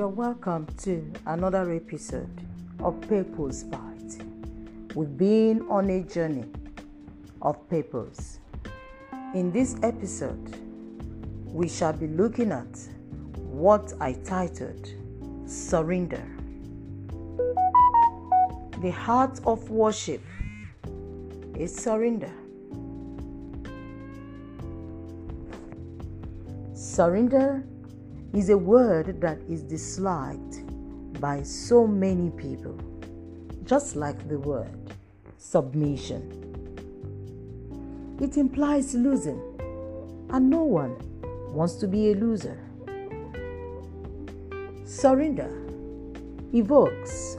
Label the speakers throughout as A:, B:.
A: You're welcome to another episode of People's Bite. We've been on a journey of purpose. In this episode, we shall be looking at what I titled Surrender. The heart of worship is surrender. Surrender is a word that is disliked by so many people, just like the word submission. It implies losing, and no one wants to be a loser. Surrender evokes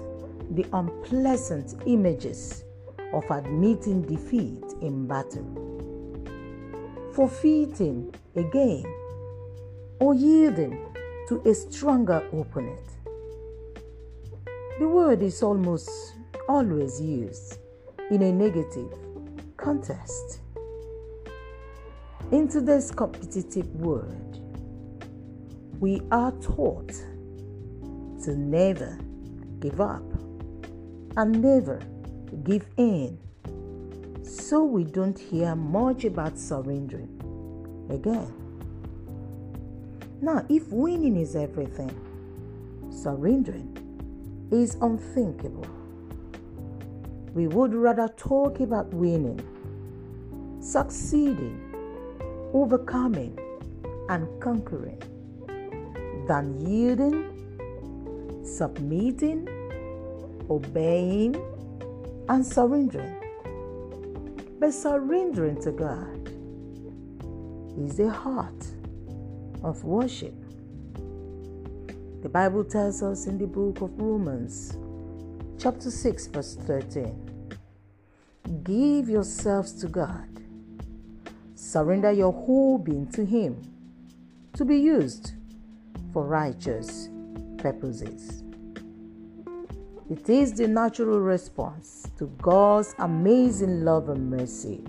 A: the unpleasant images of admitting defeat in battle, forfeiting a game, or yielding to a stronger opponent. The word is almost always used in a negative context. In today's competitive world, we are taught to never give up and never give in. So we don't hear much about surrendering again. Now, if winning is everything, surrendering is unthinkable. We would rather talk about winning, succeeding, overcoming, and conquering than yielding, submitting, obeying, and surrendering. But surrendering to God is the heart of worship. The Bible tells us in the book of Romans, chapter 6, verse 13 Give yourselves to God, surrender your whole being to Him to be used for righteous purposes. It is the natural response to God's amazing love and mercy.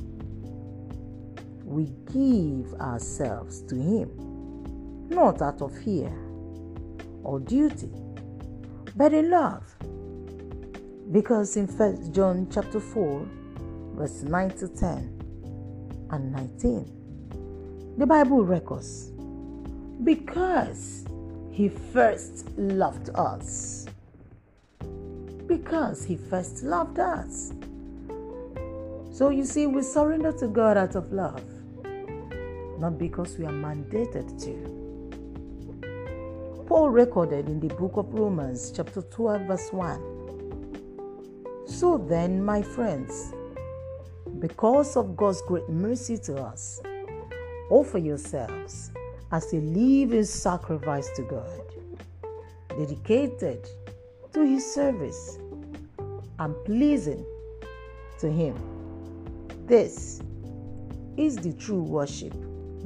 A: We give ourselves to Him not out of fear or duty, but in love. Because in 1 John chapter 4, verse 9 to 10 and 19, the Bible records, because he first loved us. Because he first loved us. So you see, we surrender to God out of love, not because we are mandated to. Paul recorded in the book of Romans, chapter 12, verse 1. So then, my friends, because of God's great mercy to us, offer yourselves as a living sacrifice to God, dedicated to His service and pleasing to Him. This is the true worship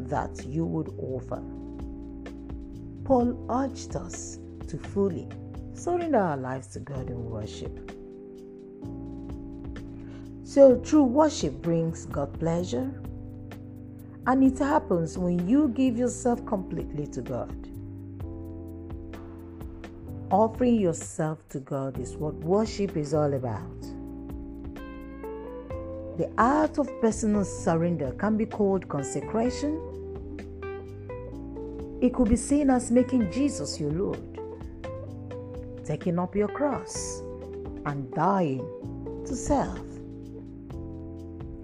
A: that you would offer. Paul urged us to fully surrender our lives to God in worship. So, true worship brings God pleasure, and it happens when you give yourself completely to God. Offering yourself to God is what worship is all about. The art of personal surrender can be called consecration it could be seen as making Jesus your Lord, taking up your cross and dying to self,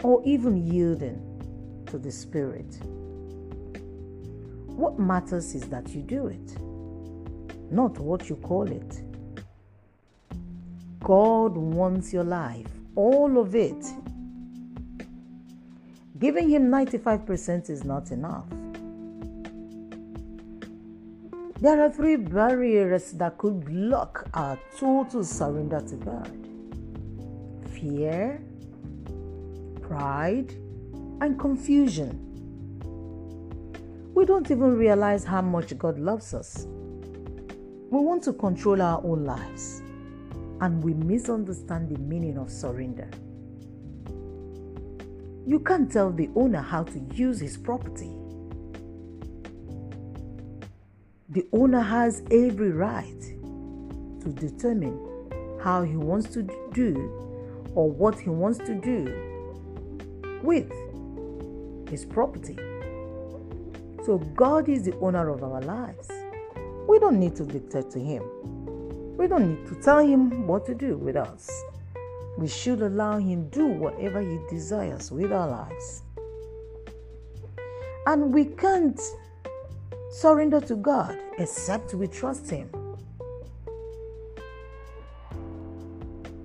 A: or even yielding to the Spirit. What matters is that you do it, not what you call it. God wants your life, all of it. Giving Him 95% is not enough. There are three barriers that could block our total surrender to God fear, pride, and confusion. We don't even realize how much God loves us. We want to control our own lives, and we misunderstand the meaning of surrender. You can't tell the owner how to use his property the owner has every right to determine how he wants to do or what he wants to do with his property. So God is the owner of our lives. We don't need to dictate to him. We don't need to tell him what to do with us. We should allow him do whatever he desires with our lives. And we can't surrender to God except we trust him.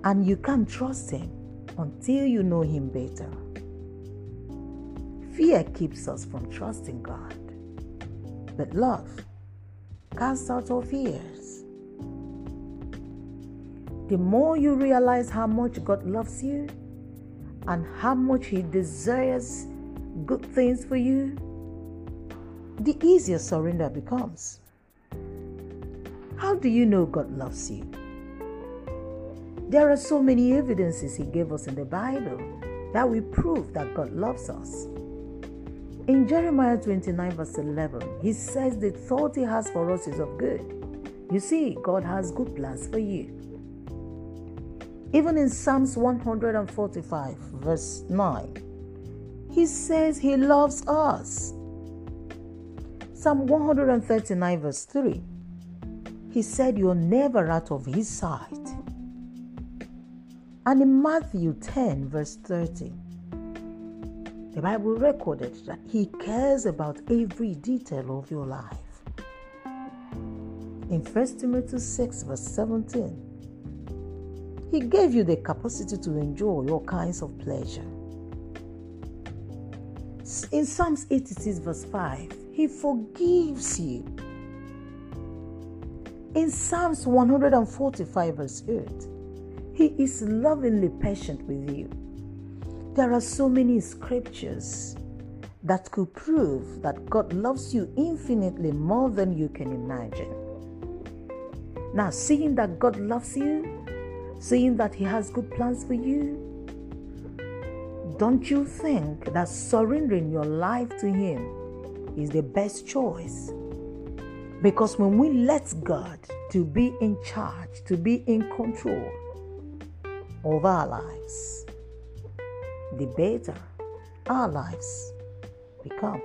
A: And you can't trust him until you know him better. Fear keeps us from trusting God. But love casts out all fears. The more you realize how much God loves you and how much He desires good things for you, the easier surrender becomes. How do you know God loves you? There are so many evidences He gave us in the Bible that will prove that God loves us. In Jeremiah 29, verse 11, He says the thought He has for us is of good. You see, God has good plans for you. Even in Psalms 145, verse 9, He says He loves us. Psalm 139, verse 3, He said, You're never out of His sight. And in Matthew 10, verse 30, the Bible recorded that He cares about every detail of your life. In 1 Timothy 6, verse 17, He gave you the capacity to enjoy all kinds of pleasure. In Psalms 86, verse 5, He forgives you. In Psalms 145, verse 8, He is lovingly patient with you. There are so many scriptures that could prove that God loves you infinitely more than you can imagine. Now, seeing that God loves you, seeing that He has good plans for you, don't you think that surrendering your life to Him is the best choice? Because when we let God to be in charge, to be in control of our lives, the better our lives become.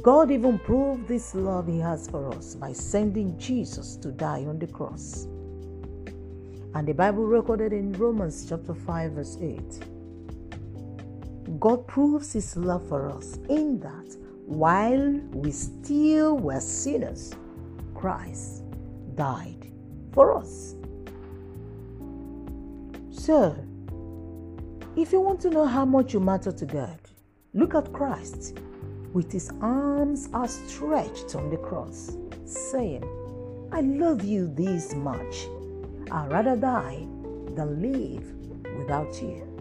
A: God even proved this love He has for us by sending Jesus to die on the cross. And the Bible recorded in Romans chapter 5, verse 8 God proves His love for us in that while we still were sinners, Christ died for us. So, if you want to know how much you matter to God, look at Christ with his arms outstretched on the cross, saying, I love you this much. I'd rather die than live without you.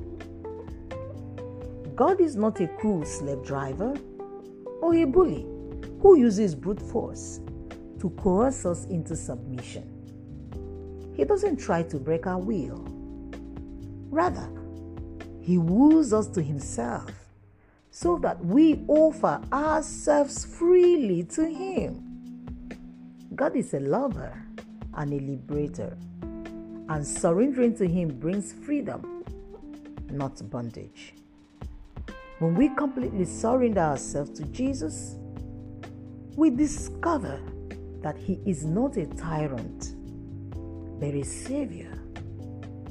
A: God is not a cruel slave driver or a bully who uses brute force to coerce us into submission. He doesn't try to break our will. Rather, he woos us to Himself so that we offer ourselves freely to Him. God is a lover and a liberator, and surrendering to Him brings freedom, not bondage. When we completely surrender ourselves to Jesus, we discover that He is not a tyrant, but a Savior,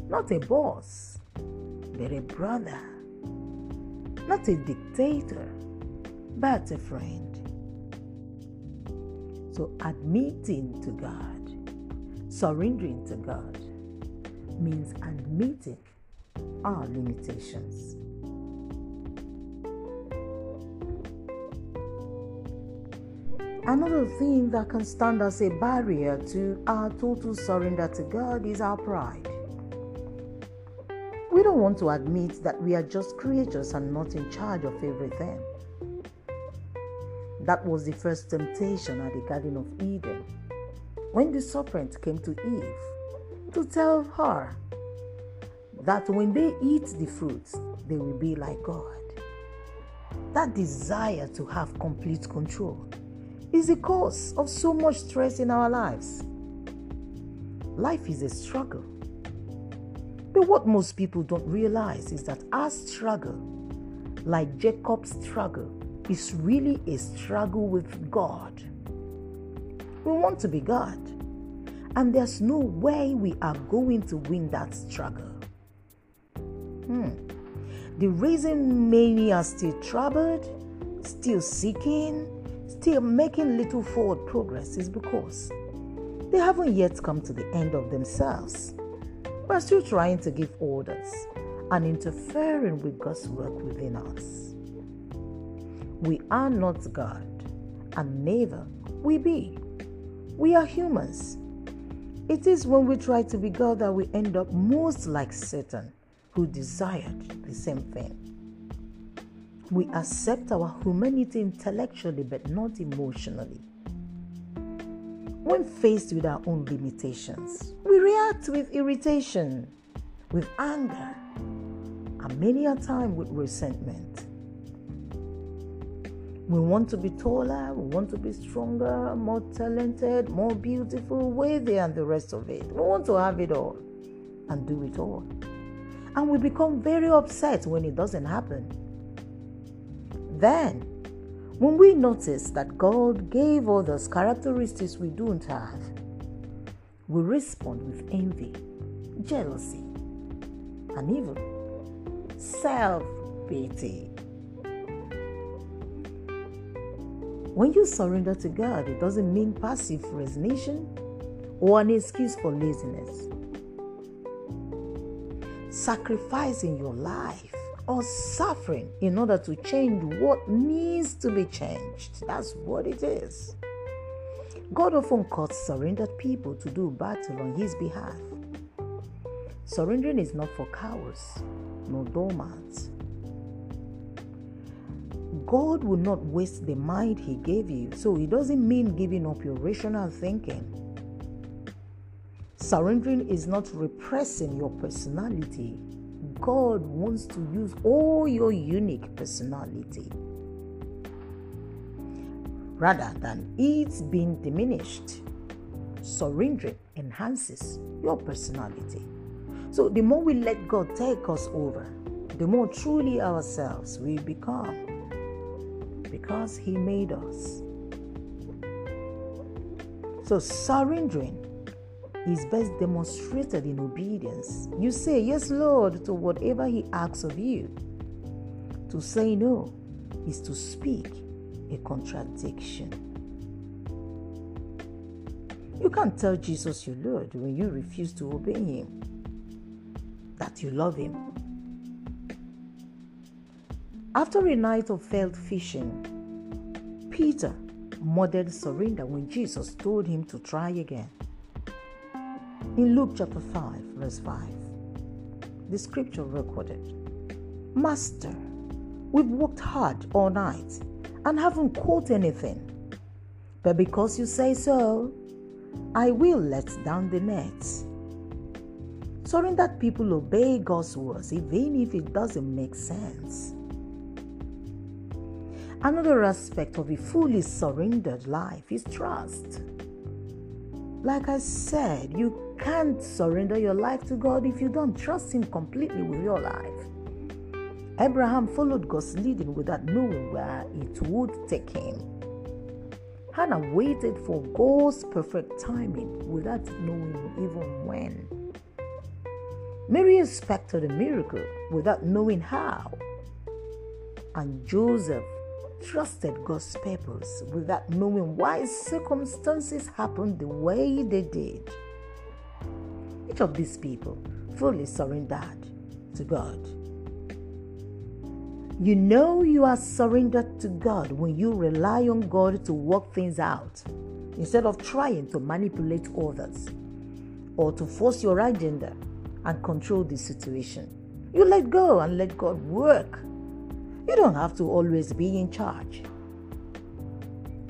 A: not a boss but a brother, not a dictator, but a friend. So, admitting to God, surrendering to God, means admitting our limitations. Another thing that can stand as a barrier to our total surrender to God is our pride. We don't want to admit that we are just creatures and not in charge of everything. That was the first temptation at the Garden of Eden when the serpent came to Eve to tell her that when they eat the fruits, they will be like God. That desire to have complete control is the cause of so much stress in our lives. Life is a struggle. But what most people don't realize is that our struggle, like Jacob's struggle, is really a struggle with God. We want to be God, and there's no way we are going to win that struggle. Hmm. The reason many are still troubled, still seeking, still making little forward progress is because they haven't yet come to the end of themselves. We're still trying to give orders and interfering with God's work within us. We are not God, and never we be. We are humans. It is when we try to be God that we end up most like Satan, who desired the same thing. We accept our humanity intellectually but not emotionally. When faced with our own limitations, we react with irritation, with anger, and many a time with resentment. We want to be taller, we want to be stronger, more talented, more beautiful, worthy, and the rest of it. We want to have it all and do it all. And we become very upset when it doesn't happen. Then when we notice that God gave others characteristics we don't have, we respond with envy, jealousy, and even self pity. When you surrender to God, it doesn't mean passive resignation or an excuse for laziness. Sacrificing your life or suffering in order to change what needs to be changed. That's what it is. God often calls surrendered people to do battle on His behalf. Surrendering is not for cowards, nor doormats. God will not waste the mind He gave you, so it doesn't mean giving up your rational thinking. Surrendering is not repressing your personality, God wants to use all your unique personality rather than it being diminished. Surrendering enhances your personality. So, the more we let God take us over, the more truly ourselves we become because He made us. So, surrendering is best demonstrated in obedience. You say, Yes, Lord, to whatever He asks of you. To say no is to speak a contradiction. You can't tell Jesus you Lord when you refuse to obey Him, that you love Him. After a night of failed fishing, Peter modeled surrender when Jesus told him to try again. In Luke chapter 5, verse 5, the scripture recorded Master, we've worked hard all night and haven't caught anything. But because you say so, I will let down the nets. Sorry that people obey God's words, even if it doesn't make sense. Another aspect of a fully surrendered life is trust. Like I said, you can't surrender your life to God if you don't trust Him completely with your life. Abraham followed God's leading without knowing where it would take him. Hannah waited for God's perfect timing without knowing even when. Mary expected a miracle without knowing how. And Joseph trusted God's purpose without knowing why circumstances happened the way they did. Each of these people fully surrendered to God. You know you are surrendered to God when you rely on God to work things out instead of trying to manipulate others or to force your agenda and control the situation. You let go and let God work. You don't have to always be in charge.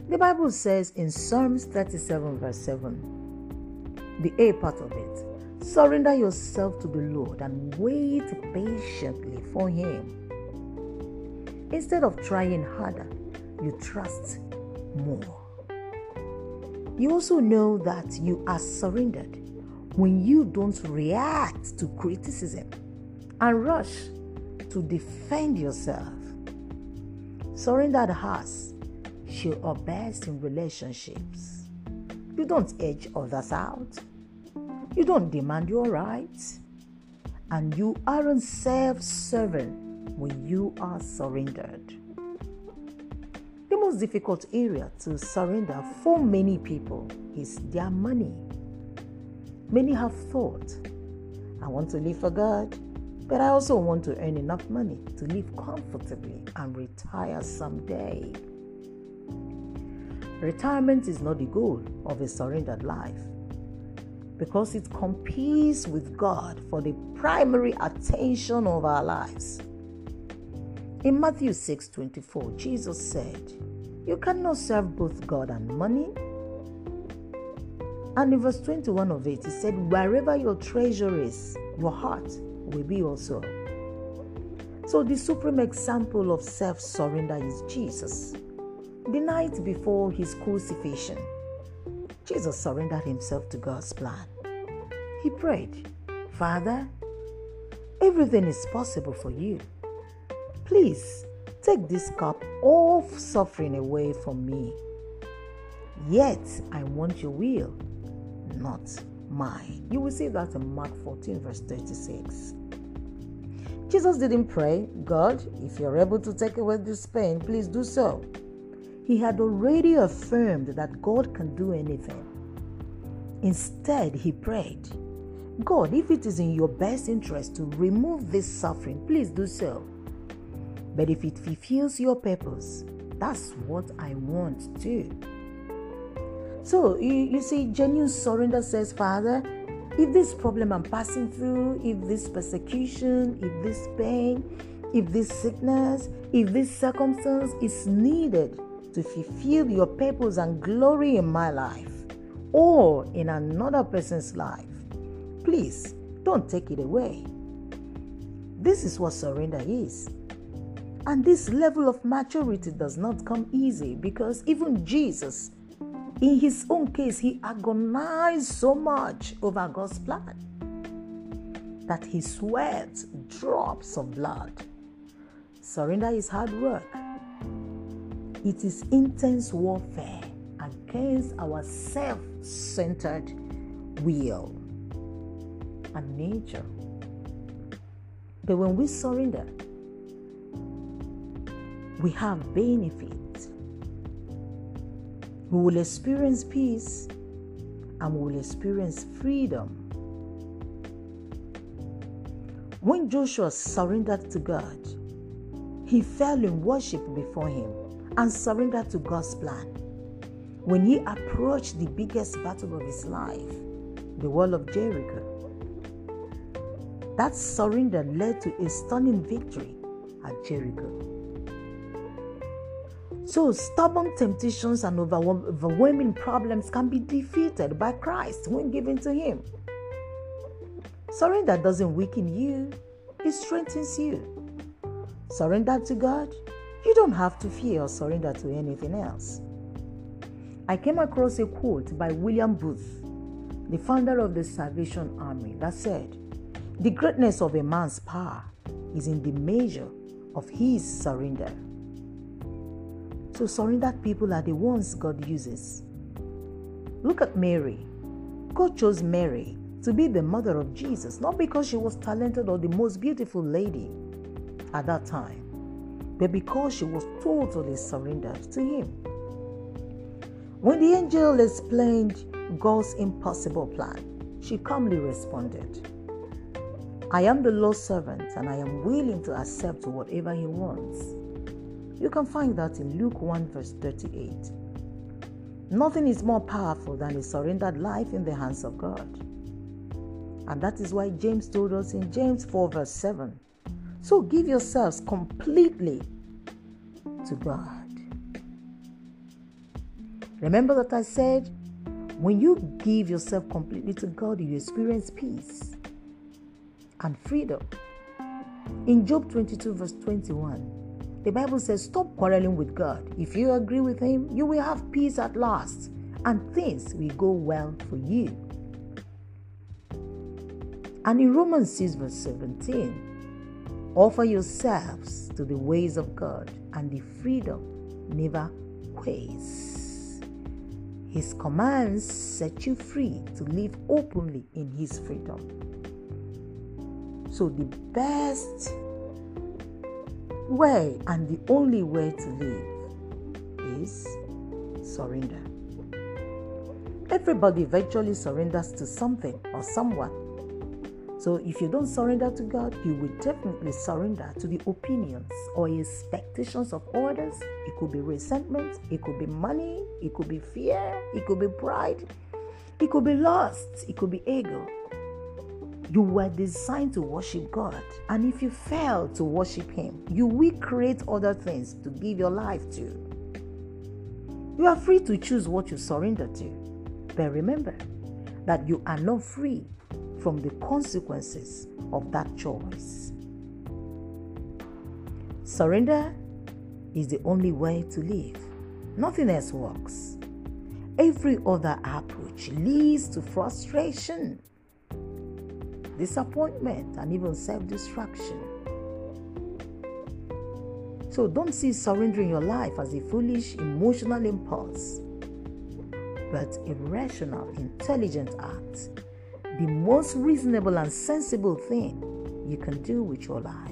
A: The Bible says in Psalms 37, verse 7, the A part of it, Surrender yourself to the Lord and wait patiently for Him. Instead of trying harder, you trust more. You also know that you are surrendered when you don't react to criticism and rush to defend yourself. Surrendered hearts show up best in relationships. You don't edge others out. You don't demand your rights. And you aren't self serving when you are surrendered. The most difficult area to surrender for many people is their money. Many have thought, I want to live for God, but I also want to earn enough money to live comfortably and retire someday. Retirement is not the goal of a surrendered life because it competes with God for the primary attention of our lives. In Matthew 6 24, Jesus said, You cannot serve both God and money. And in verse 21 of it, he said, Wherever your treasure is, your heart will be also. So, the supreme example of self surrender is Jesus. The night before his crucifixion, Jesus surrendered himself to God's plan. He prayed, Father, everything is possible for you. Please take this cup of suffering away from me. Yet I want your will, not mine. You will see that in Mark 14, verse 36. Jesus didn't pray, God, if you're able to take away this pain, please do so. He had already affirmed that God can do anything. Instead, he prayed, God, if it is in your best interest to remove this suffering, please do so. But if it fulfills your purpose, that's what I want too. So you, you see, genuine surrender says, Father, if this problem I'm passing through, if this persecution, if this pain, if this sickness, if this circumstance is needed to fulfill your purpose and glory in my life or in another person's life, please don't take it away. This is what surrender is. And this level of maturity does not come easy because even Jesus in his own case, he agonized so much over God's plan that he sweat drops of blood. Surrender is hard work. It is intense warfare against our self centered will and nature. But when we surrender, we have benefit we will experience peace and we will experience freedom. When Joshua surrendered to God, he fell in worship before him and surrendered to God's plan. When he approached the biggest battle of his life, the wall of Jericho, that surrender led to a stunning victory at Jericho. So, stubborn temptations and overwhelming problems can be defeated by Christ when given to Him. Surrender doesn't weaken you, it strengthens you. Surrender to God, you don't have to fear or surrender to anything else. I came across a quote by William Booth, the founder of the Salvation Army, that said, The greatness of a man's power is in the measure of his surrender. So, surrendered people are the ones God uses. Look at Mary. God chose Mary to be the mother of Jesus, not because she was talented or the most beautiful lady at that time, but because she was totally surrendered to Him. When the angel explained God's impossible plan, she calmly responded, I am the Lord's servant and I am willing to accept whatever He wants. You can find that in Luke 1, verse 38. Nothing is more powerful than a surrendered life in the hands of God. And that is why James told us in James 4, verse 7 So give yourselves completely to God. Remember that I said, when you give yourself completely to God, you experience peace and freedom. In Job 22, verse 21, the Bible says, Stop quarreling with God. If you agree with Him, you will have peace at last and things will go well for you. And in Romans 6, verse 17, offer yourselves to the ways of God, and the freedom never quails. His commands set you free to live openly in His freedom. So, the best way and the only way to live is surrender. Everybody eventually surrenders to something or someone. So if you don't surrender to God, you will definitely surrender to the opinions or expectations of others. It could be resentment, it could be money, it could be fear, it could be pride, it could be lust, it could be ego. You were designed to worship God, and if you fail to worship Him, you will create other things to give your life to. You are free to choose what you surrender to, but remember that you are not free from the consequences of that choice. Surrender is the only way to live. Nothing else works. Every other approach leads to frustration, disappointment, and even self destruction. So don't see surrendering your life as a foolish emotional impulse, but a rational, intelligent act the most reasonable and sensible thing you can do with your life.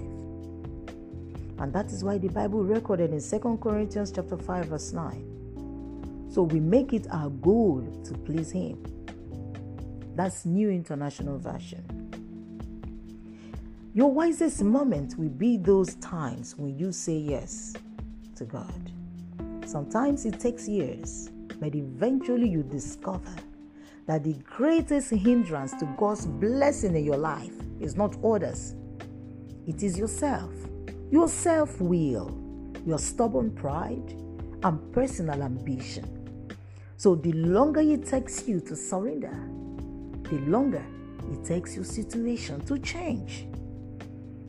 A: And that is why the Bible recorded in 2 Corinthians chapter 5 verse 9. So we make it our goal to please him. That's New International Version. Your wisest moment will be those times when you say yes to God. Sometimes it takes years, but eventually you discover that the greatest hindrance to God's blessing in your life is not others, it is yourself, your self will, your stubborn pride, and personal ambition. So, the longer it takes you to surrender, the longer it takes your situation to change.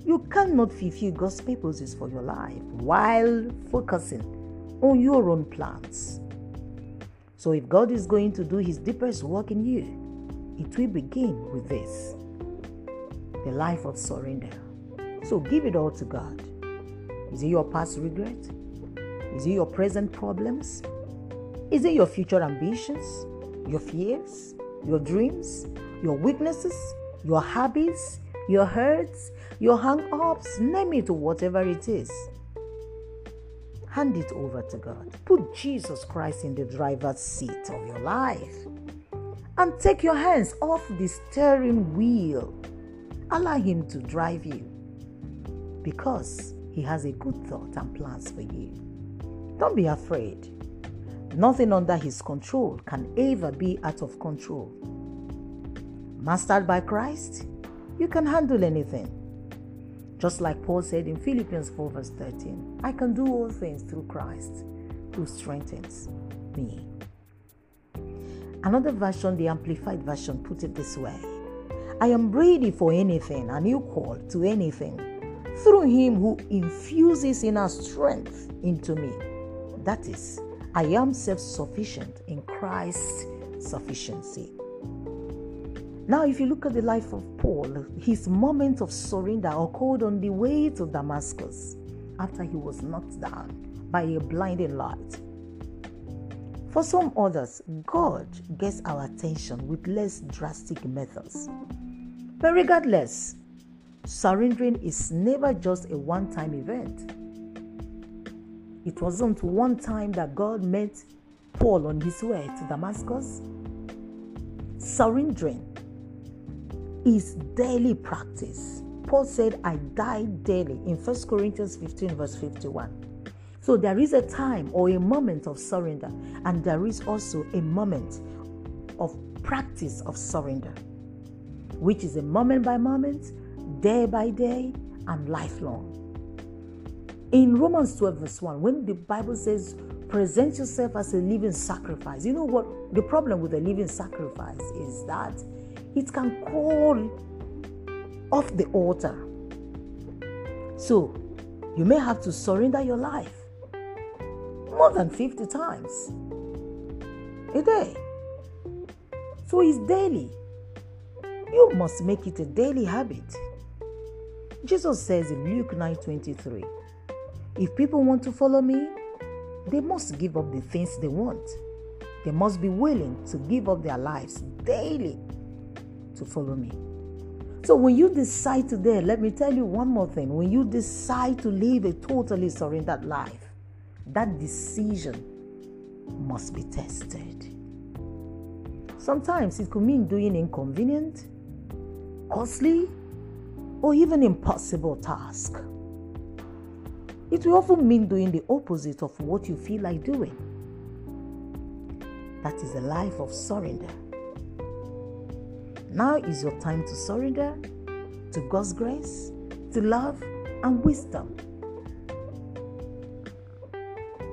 A: You cannot fulfill God's purposes for your life while focusing on your own plans. So, if God is going to do His deepest work in you, it will begin with this the life of surrender. So, give it all to God. Is it your past regret? Is it your present problems? Is it your future ambitions, your fears, your dreams, your weaknesses, your habits, your hurts, your hang ups? Name it, whatever it is. Hand it over to God. Put Jesus Christ in the driver's seat of your life. And take your hands off the steering wheel. Allow Him to drive you because He has a good thought and plans for you. Don't be afraid. Nothing under His control can ever be out of control. Mastered by Christ, you can handle anything. Just like Paul said in Philippians 4, verse 13, I can do all things through Christ who strengthens me. Another version, the Amplified Version, put it this way I am ready for anything and equal to anything through Him who infuses inner strength into me. That is, I am self sufficient in Christ's sufficiency. Now, if you look at the life of Paul, his moment of surrender occurred on the way to Damascus after he was knocked down by a blinding light. For some others, God gets our attention with less drastic methods. But regardless, surrendering is never just a one time event. It wasn't one time that God met Paul on his way to Damascus. Surrendering is daily practice. Paul said, I die daily in 1 Corinthians 15, verse 51. So there is a time or a moment of surrender, and there is also a moment of practice of surrender, which is a moment by moment, day by day, and lifelong. In Romans 12, verse 1, when the Bible says, present yourself as a living sacrifice, you know what? The problem with a living sacrifice is that it can call off the altar. So, you may have to surrender your life more than 50 times. a day. So it's daily. You must make it a daily habit. Jesus says in Luke 9:23, if people want to follow me, they must give up the things they want. They must be willing to give up their lives daily to follow me. So when you decide today, let me tell you one more thing. When you decide to live a totally surrendered life, that decision must be tested. Sometimes it could mean doing inconvenient, costly, or even impossible task. It will often mean doing the opposite of what you feel like doing. That is a life of surrender. Now is your time to surrender to God's grace, to love, and wisdom.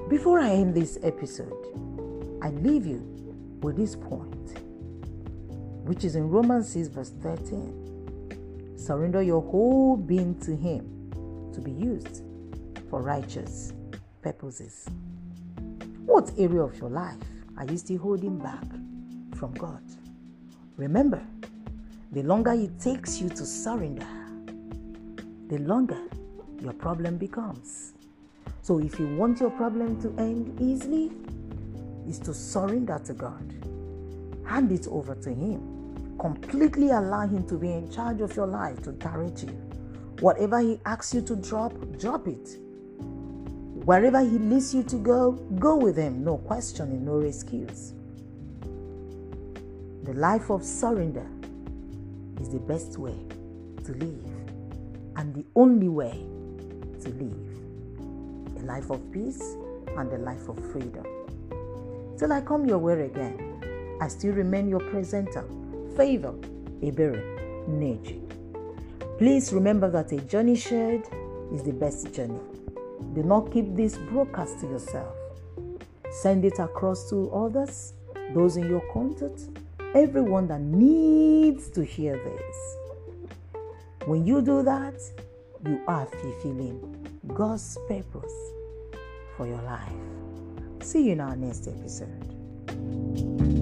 A: Before I end this episode, I leave you with this point, which is in Romans 6, verse 13. Surrender your whole being to Him to be used for righteous purposes. What area of your life are you still holding back from God? Remember, the longer it takes you to surrender, the longer your problem becomes. So, if you want your problem to end easily, is to surrender to God. Hand it over to Him. Completely allow Him to be in charge of your life, to direct you. Whatever He asks you to drop, drop it. Wherever He leads you to go, go with Him. No questioning, no excuse. The life of surrender is the best way to live and the only way to live a life of peace and a life of freedom. Till I come your way again, I still remain your presenter, Favor Ebere Neji. Please remember that a journey shared is the best journey. Do not keep this broadcast to yourself. Send it across to others, those in your contact, everyone that needs to hear this. When you do that, you are fulfilling God's purpose for your life. See you in our next episode.